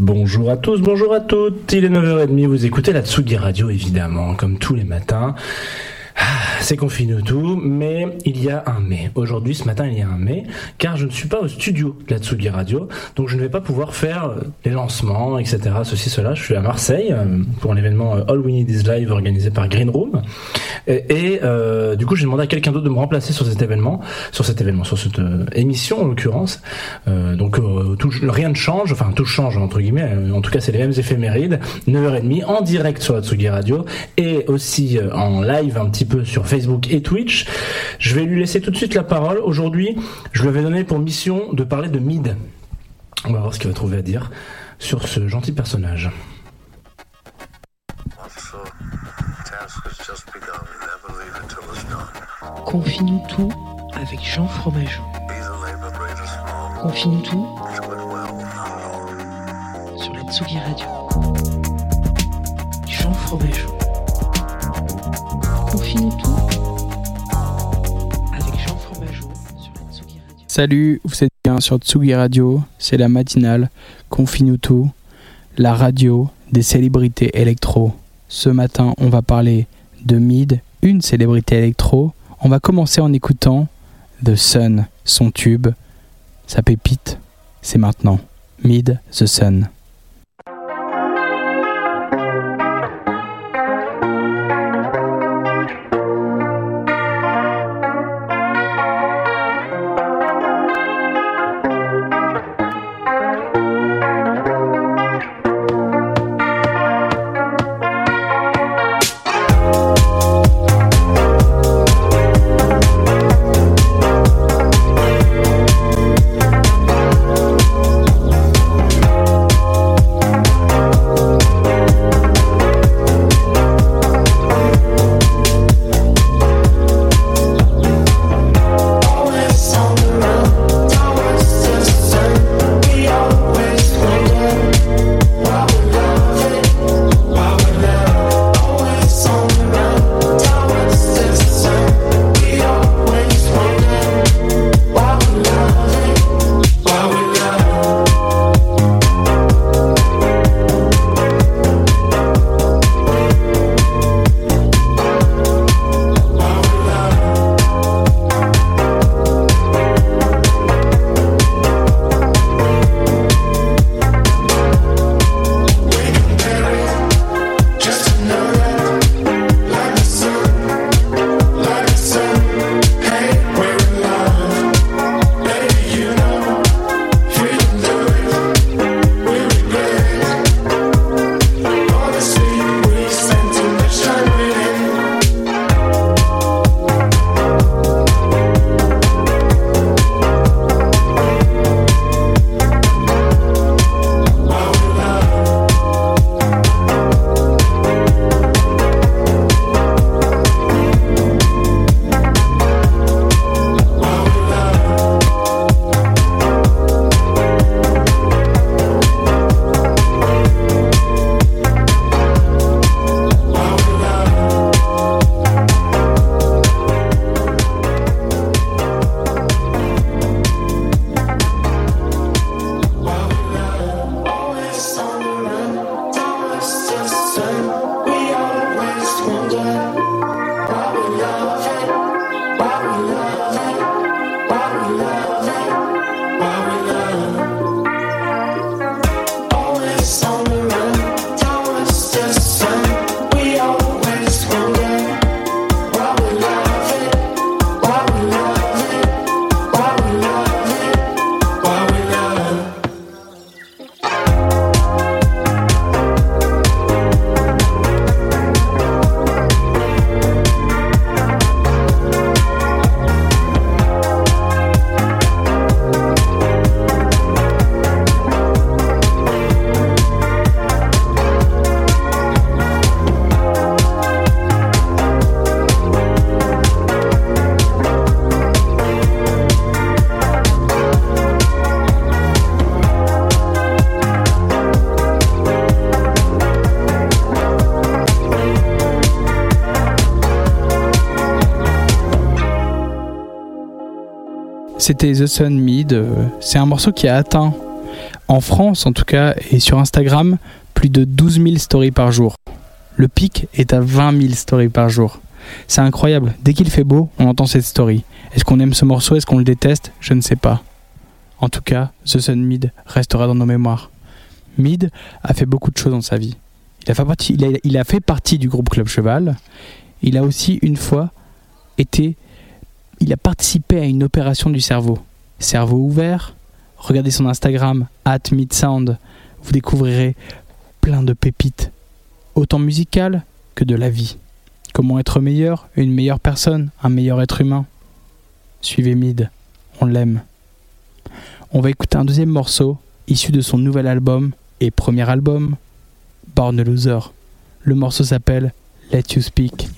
Bonjour à tous, bonjour à toutes. Il est 9h30, vous écoutez la Tsugi Radio évidemment, comme tous les matins. C'est confiné tout, mais il y a un mais. Aujourd'hui, ce matin, il y a un mais, car je ne suis pas au studio de la Tsugi Radio, donc je ne vais pas pouvoir faire euh, les lancements, etc., ceci, cela. Je suis à Marseille euh, pour l'événement euh, All We Need Is Live organisé par Green Room. Et, euh, du coup, j'ai demandé à quelqu'un d'autre de me remplacer sur cet événement, sur cet événement, sur cette euh, émission en l'occurrence. Euh, donc euh, rien ne change, enfin tout change entre guillemets. Euh, En tout cas, c'est les mêmes éphémérides. 9h30 en direct sur la Tsugi Radio et aussi euh, en live un petit peu sur Facebook et Twitch. Je vais lui laisser tout de suite la parole. Aujourd'hui, je lui avais donné pour mission de parler de Mid. On va voir ce qu'il va trouver à dire sur ce gentil personnage. Confie-nous tout avec Jean Fromageau. Confie-nous tout sur la Tsugi Radio. Jean Fromageau. Confie-nous tout avec Jean Fromageau sur la Tsugi Radio. Salut, vous êtes bien sur Tsugi Radio, c'est la matinale, confie-nous tout, la radio des célébrités électro. Ce matin, on va parler de Mid, une célébrité électro. On va commencer en écoutant The Sun, son tube, sa pépite, c'est maintenant. Mid, The Sun. C'était The Sun Mid. euh, C'est un morceau qui a atteint, en France en tout cas, et sur Instagram, plus de 12 000 stories par jour. Le pic est à 20 000 stories par jour. C'est incroyable. Dès qu'il fait beau, on entend cette story. Est-ce qu'on aime ce morceau? Est-ce qu'on le déteste? Je ne sais pas. En tout cas, The Sun Mid restera dans nos mémoires. Mid a fait beaucoup de choses dans sa vie. Il a fait partie, il a, il a fait partie du groupe Club Cheval. Il a aussi une fois été, il a participé à une opération du cerveau. Cerveau ouvert. Regardez son Instagram at Midsound. Vous découvrirez plein de pépites, autant musicales que de la vie. Comment être meilleur, une meilleure personne, un meilleur être humain. Suivez Mid, on l'aime. On va écouter un deuxième morceau issu de son nouvel album et premier album, Born Loser. Le morceau s'appelle Let You Speak.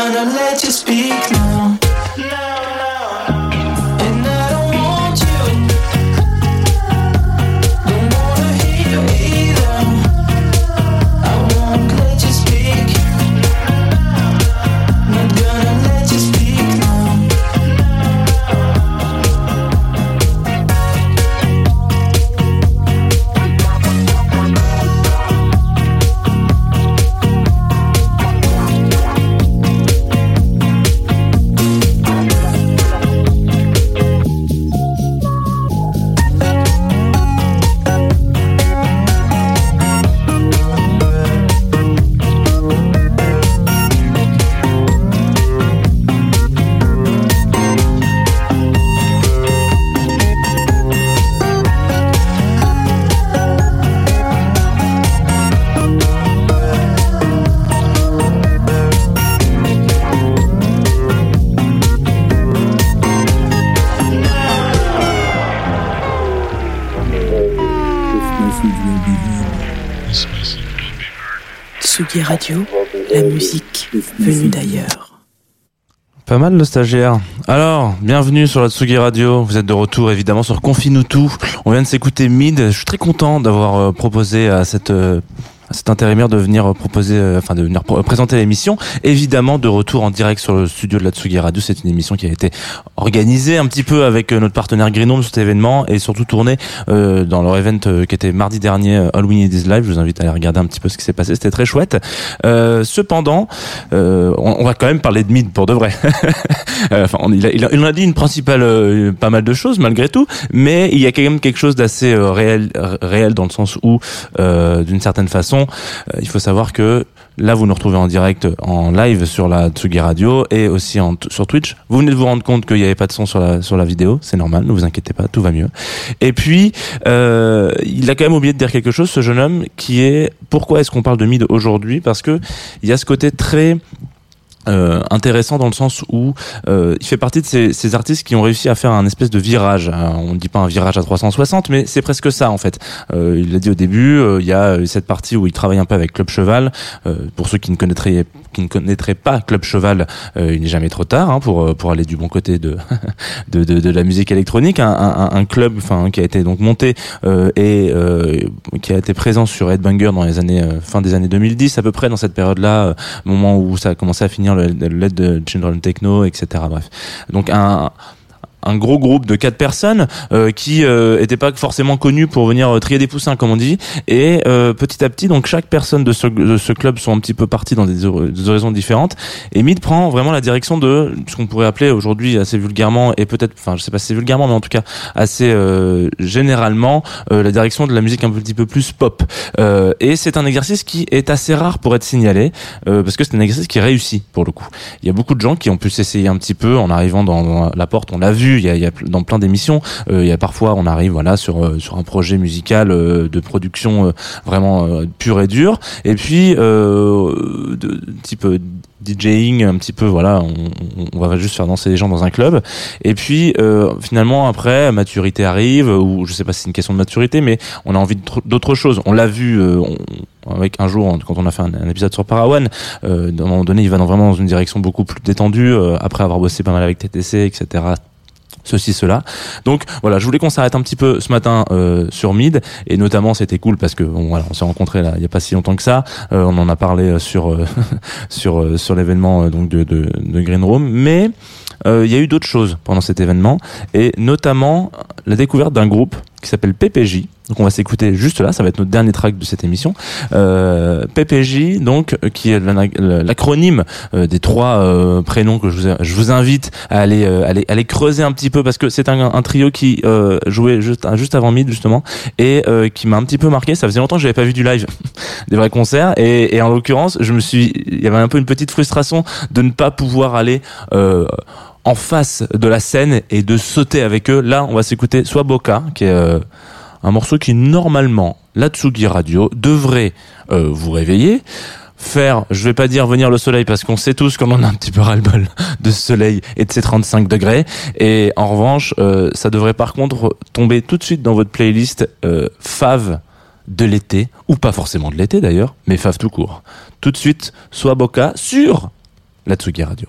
Gonna let you speak now. La musique venue d'ailleurs. Pas mal le stagiaire. Alors, bienvenue sur la Tsugi Radio. Vous êtes de retour évidemment sur Confine tout. On vient de s'écouter Mid. Je suis très content d'avoir euh, proposé à cette euh, cet intérimaire de venir euh, proposer, euh, enfin de venir pr- présenter l'émission. Évidemment, de retour en direct sur le studio de la Tsugi Radio. C'est une émission qui a été organisée un petit peu avec euh, notre partenaire Greenhome sur cet événement et surtout tournée euh, dans leur event euh, qui était mardi dernier, euh, All We Need Is Live. Je vous invite à aller regarder un petit peu ce qui s'est passé. C'était très chouette. Euh, cependant, euh, on, on va quand même parler de Mid pour de vrai. Euh, enfin, il, a, il, a, il a dit une principale, euh, pas mal de choses malgré tout, mais il y a quand même quelque chose d'assez euh, réel, réel dans le sens où, euh, d'une certaine façon, euh, il faut savoir que là, vous nous retrouvez en direct, en live sur la Tsugi Radio et aussi sur Twitch. Vous venez de vous rendre compte qu'il n'y avait pas de son sur la sur la vidéo, c'est normal, ne vous inquiétez pas, tout va mieux. Et puis, euh, il a quand même oublié de dire quelque chose, ce jeune homme, qui est pourquoi est-ce qu'on parle de mid aujourd'hui? Parce que il y a ce côté très euh, intéressant dans le sens où euh, il fait partie de ces, ces artistes qui ont réussi à faire un espèce de virage. Euh, on ne dit pas un virage à 360, mais c'est presque ça en fait. Euh, il l'a dit au début, euh, il y a cette partie où il travaille un peu avec Club Cheval. Pour ceux qui ne connaîtraient qui ne connaîtraient pas Club Cheval, euh, il n'est jamais trop tard hein, pour pour aller du bon côté de de, de, de la musique électronique. Un, un, un club, enfin qui a été donc monté euh, et euh, qui a été présent sur Headbanger dans les années fin des années 2010 à peu près dans cette période-là, moment où ça a commencé à finir le, l'aide de Children Techno, etc. Bref, donc un un gros groupe de quatre personnes euh, qui euh, étaient pas forcément connus pour venir euh, trier des poussins comme on dit. Et euh, petit à petit donc chaque personne de ce, de ce club sont un petit peu partis dans des, des horizons différentes. Et Mid prend vraiment la direction de ce qu'on pourrait appeler aujourd'hui assez vulgairement et peut-être enfin je sais pas si c'est vulgairement mais en tout cas assez euh, généralement euh, la direction de la musique un petit peu plus pop. Euh, et c'est un exercice qui est assez rare pour être signalé euh, parce que c'est un exercice qui réussit pour le coup. Il y a beaucoup de gens qui ont pu s'essayer un petit peu en arrivant dans la porte. On l'a vu il y a, dans plein d'émissions euh, il y a parfois on arrive voilà sur euh, sur un projet musical euh, de production vraiment euh, pur et dur et puis de type DJing un petit peu voilà on, va juste faire danser les gens dans un club. Et puis finalement après maturité arrive ou je sais pas si c'est une question de maturité mais on a envie d'autre chose. On l'a vu avec un jour quand on a fait un, épisode sur Parawan euh, à un moment donné il va dans, vraiment dans une direction beaucoup plus détendue après avoir bossé pas mal avec TTC etc ceci cela. Donc voilà je voulais qu'on s'arrête un petit peu ce matin euh, sur Mid. Et notamment c'était cool parce que voilà on s'est rencontrés là il y a pas si longtemps que ça. Euh, on en a parlé euh, sur euh, sur sur l'événement donc de, de, de Green Room. Mais il y a eu d'autres choses pendant cet événement. Et notamment la découverte d'un groupe qui s'appelle PPJ donc on va s'écouter juste là ça va être notre dernier track de cette émission. Euh, PPJ donc euh, qui est l'acronyme euh, des trois euh, prénoms que je vous, je vous invite à aller, aller aller creuser un petit peu parce que c'est un, trio qui jouait juste juste avant mid justement et qui m'a un petit peu marqué. Ça faisait longtemps que j'avais pas vu du live des vrais concerts et, et en l'occurrence je me suis il y avait un peu une petite frustration de ne pas pouvoir aller en face de la scène et de sauter avec eux. Là, on va s'écouter soit Boca, qui est euh, un morceau qui normalement, la Tsugi Radio, devrait euh, vous réveiller. Faire, je vais pas dire venir le soleil parce qu'on sait tous qu'on en a un petit peu ras-le-bol de ce soleil et de ces 35 degrés. Et en revanche, euh, ça devrait par contre tomber tout de suite dans votre playlist euh, Fave de l'été, ou pas forcément de l'été d'ailleurs, mais Fave tout court. Tout de suite, soit Boca sur la Tsugi Radio.